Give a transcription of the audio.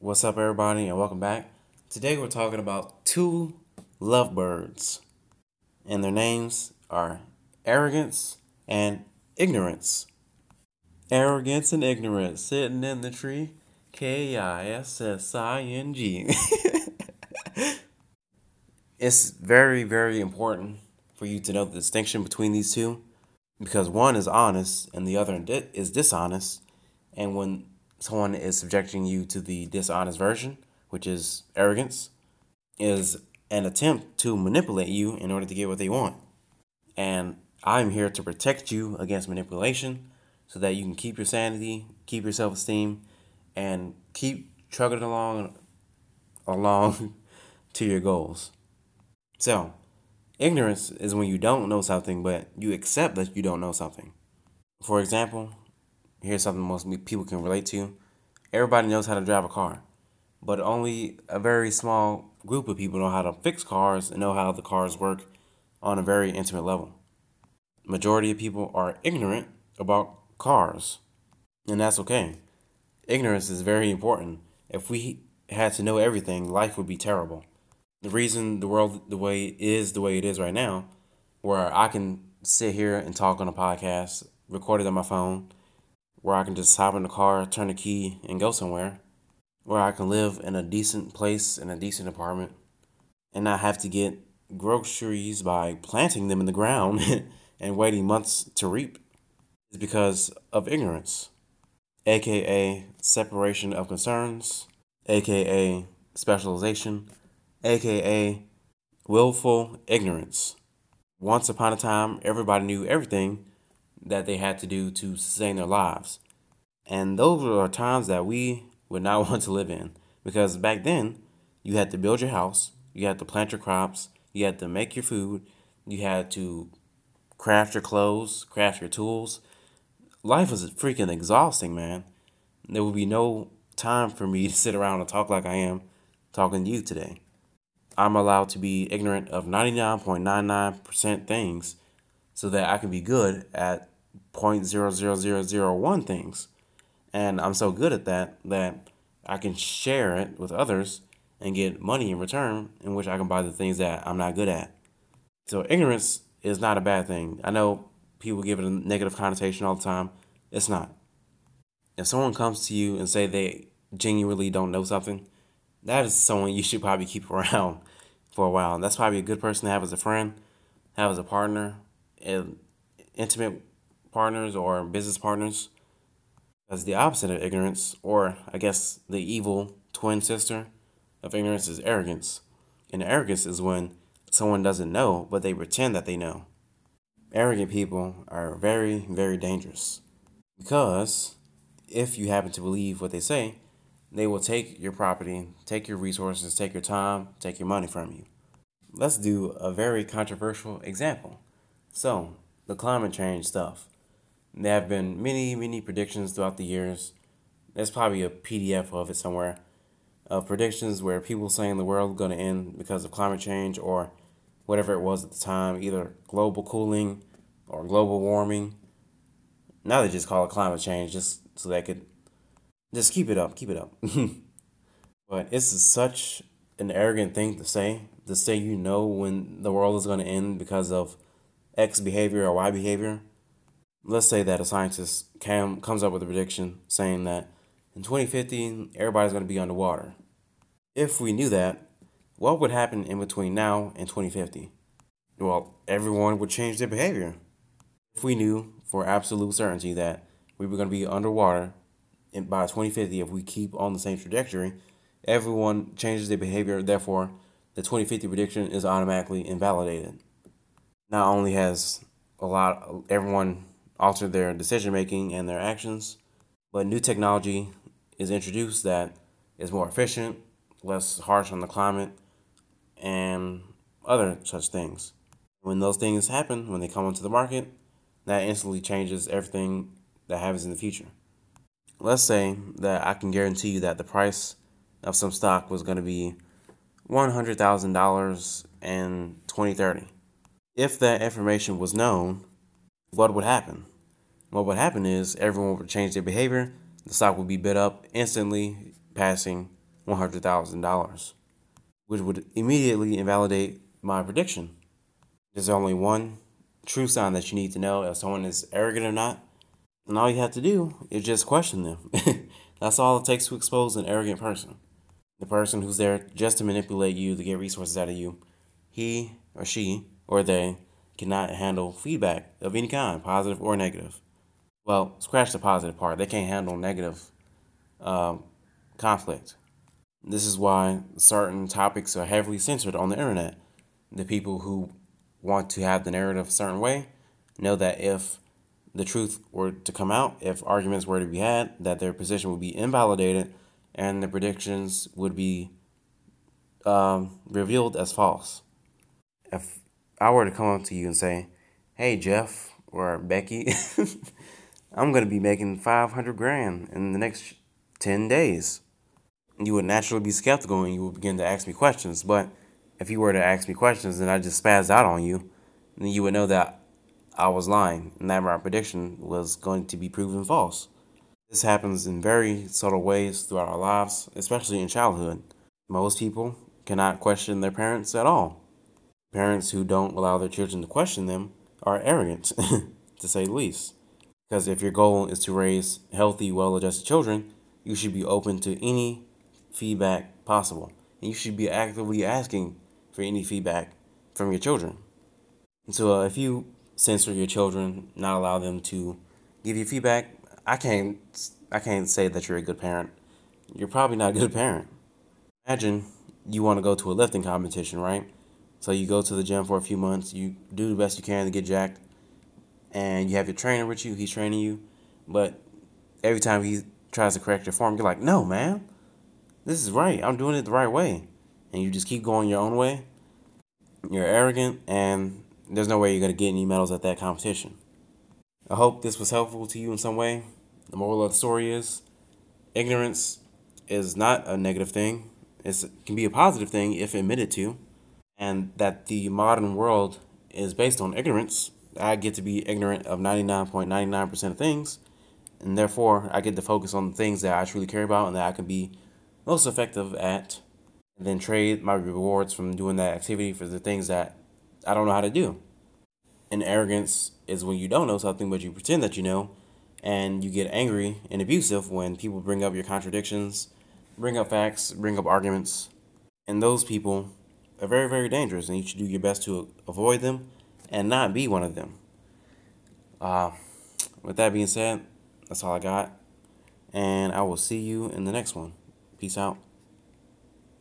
What's up, everybody, and welcome back. Today we're talking about two lovebirds, and their names are arrogance and ignorance. Arrogance and ignorance sitting in the tree. K I S S I N G. It's very, very important for you to know the distinction between these two because one is honest and the other is dishonest. And when someone is subjecting you to the dishonest version, which is arrogance, is an attempt to manipulate you in order to get what they want. And I'm here to protect you against manipulation so that you can keep your sanity, keep your self esteem, and keep trucking along along to your goals. So, ignorance is when you don't know something, but you accept that you don't know something. For example, here's something most people can relate to. Everybody knows how to drive a car, but only a very small group of people know how to fix cars and know how the cars work on a very intimate level. Majority of people are ignorant about cars, and that's okay. Ignorance is very important. If we had to know everything, life would be terrible the reason the world the way is the way it is right now, where I can sit here and talk on a podcast, record it on my phone, where I can just hop in the car, turn the key, and go somewhere, where I can live in a decent place in a decent apartment, and not have to get groceries by planting them in the ground and waiting months to reap, is because of ignorance, aka separation of concerns, aka specialization aka willful ignorance. Once upon a time, everybody knew everything that they had to do to sustain their lives. And those are times that we would not want to live in because back then, you had to build your house, you had to plant your crops, you had to make your food, you had to craft your clothes, craft your tools. Life was freaking exhausting, man. There would be no time for me to sit around and talk like I am talking to you today. I'm allowed to be ignorant of 99.99% things so that I can be good at 0.00001 things. And I'm so good at that that I can share it with others and get money in return in which I can buy the things that I'm not good at. So ignorance is not a bad thing. I know people give it a negative connotation all the time. It's not. If someone comes to you and say they genuinely don't know something, that is someone you should probably keep around for a while. And that's probably a good person to have as a friend, have as a partner, and intimate partners or business partners. As the opposite of ignorance, or I guess the evil twin sister of ignorance is arrogance. And arrogance is when someone doesn't know, but they pretend that they know. Arrogant people are very, very dangerous because if you happen to believe what they say, they will take your property, take your resources, take your time, take your money from you. Let's do a very controversial example. So, the climate change stuff. There have been many, many predictions throughout the years. There's probably a PDF of it somewhere of predictions where people saying the world going to end because of climate change or whatever it was at the time, either global cooling or global warming. Now they just call it climate change just so they could just keep it up, keep it up. but it's such an arrogant thing to say, to say you know when the world is going to end because of X behavior or Y behavior. Let's say that a scientist cam, comes up with a prediction saying that in 2050, everybody's going to be underwater. If we knew that, what would happen in between now and 2050? Well, everyone would change their behavior. If we knew for absolute certainty that we were going to be underwater and by 2050 if we keep on the same trajectory, everyone changes their behavior. Therefore, the 2050 prediction is automatically invalidated. Not only has a lot everyone altered their decision making and their actions, but new technology is introduced that is more efficient, less harsh on the climate, and other such things. When those things happen, when they come onto the market, that instantly changes everything that happens in the future let's say that I can guarantee you that the price of some stock was going to be $100,000 in 2030. If that information was known, what would happen? What would happen is everyone would change their behavior, the stock would be bid up instantly, passing $100,000, which would immediately invalidate my prediction. There's only one true sign that you need to know if someone is arrogant or not. And all you have to do is just question them. That's all it takes to expose an arrogant person. The person who's there just to manipulate you, to get resources out of you, he or she or they cannot handle feedback of any kind, positive or negative. Well, scratch the positive part. They can't handle negative um, conflict. This is why certain topics are heavily censored on the internet. The people who want to have the narrative a certain way know that if the truth were to come out, if arguments were to be had, that their position would be invalidated and the predictions would be um, revealed as false. If I were to come up to you and say, "Hey Jeff or Becky, I'm going to be making 500 grand in the next 10 days," you would naturally be skeptical and you would begin to ask me questions. But if you were to ask me questions and I just spazzed out on you, then you would know that I was lying and that my prediction was going to be proven false. This happens in very subtle ways throughout our lives, especially in childhood. Most people cannot question their parents at all. Parents who don't allow their children to question them are arrogant, to say the least. Because if your goal is to raise healthy, well adjusted children, you should be open to any feedback possible. And you should be actively asking for any feedback from your children. And so uh, if you censor your children, not allow them to give you feedback, I can't I can't say that you're a good parent. You're probably not a good parent. Imagine you want to go to a lifting competition, right? So you go to the gym for a few months, you do the best you can to get jacked, and you have your trainer with you, he's training you, but every time he tries to correct your form, you're like, no, man, this is right. I'm doing it the right way. And you just keep going your own way. You're arrogant, and there's no way you're going to get any medals at that competition. I hope this was helpful to you in some way. The moral of the story is ignorance is not a negative thing. It's, it can be a positive thing if admitted to and that the modern world is based on ignorance, I get to be ignorant of 99.99% of things, and therefore I get to focus on the things that I truly care about and that I can be most effective at, and then trade my rewards from doing that activity for the things that I don't know how to do. And arrogance is when you don't know something, but you pretend that you know, and you get angry and abusive when people bring up your contradictions, bring up facts, bring up arguments, and those people are very, very dangerous, and you should do your best to avoid them and not be one of them. Uh, with that being said, that's all I got, and I will see you in the next one. Peace out.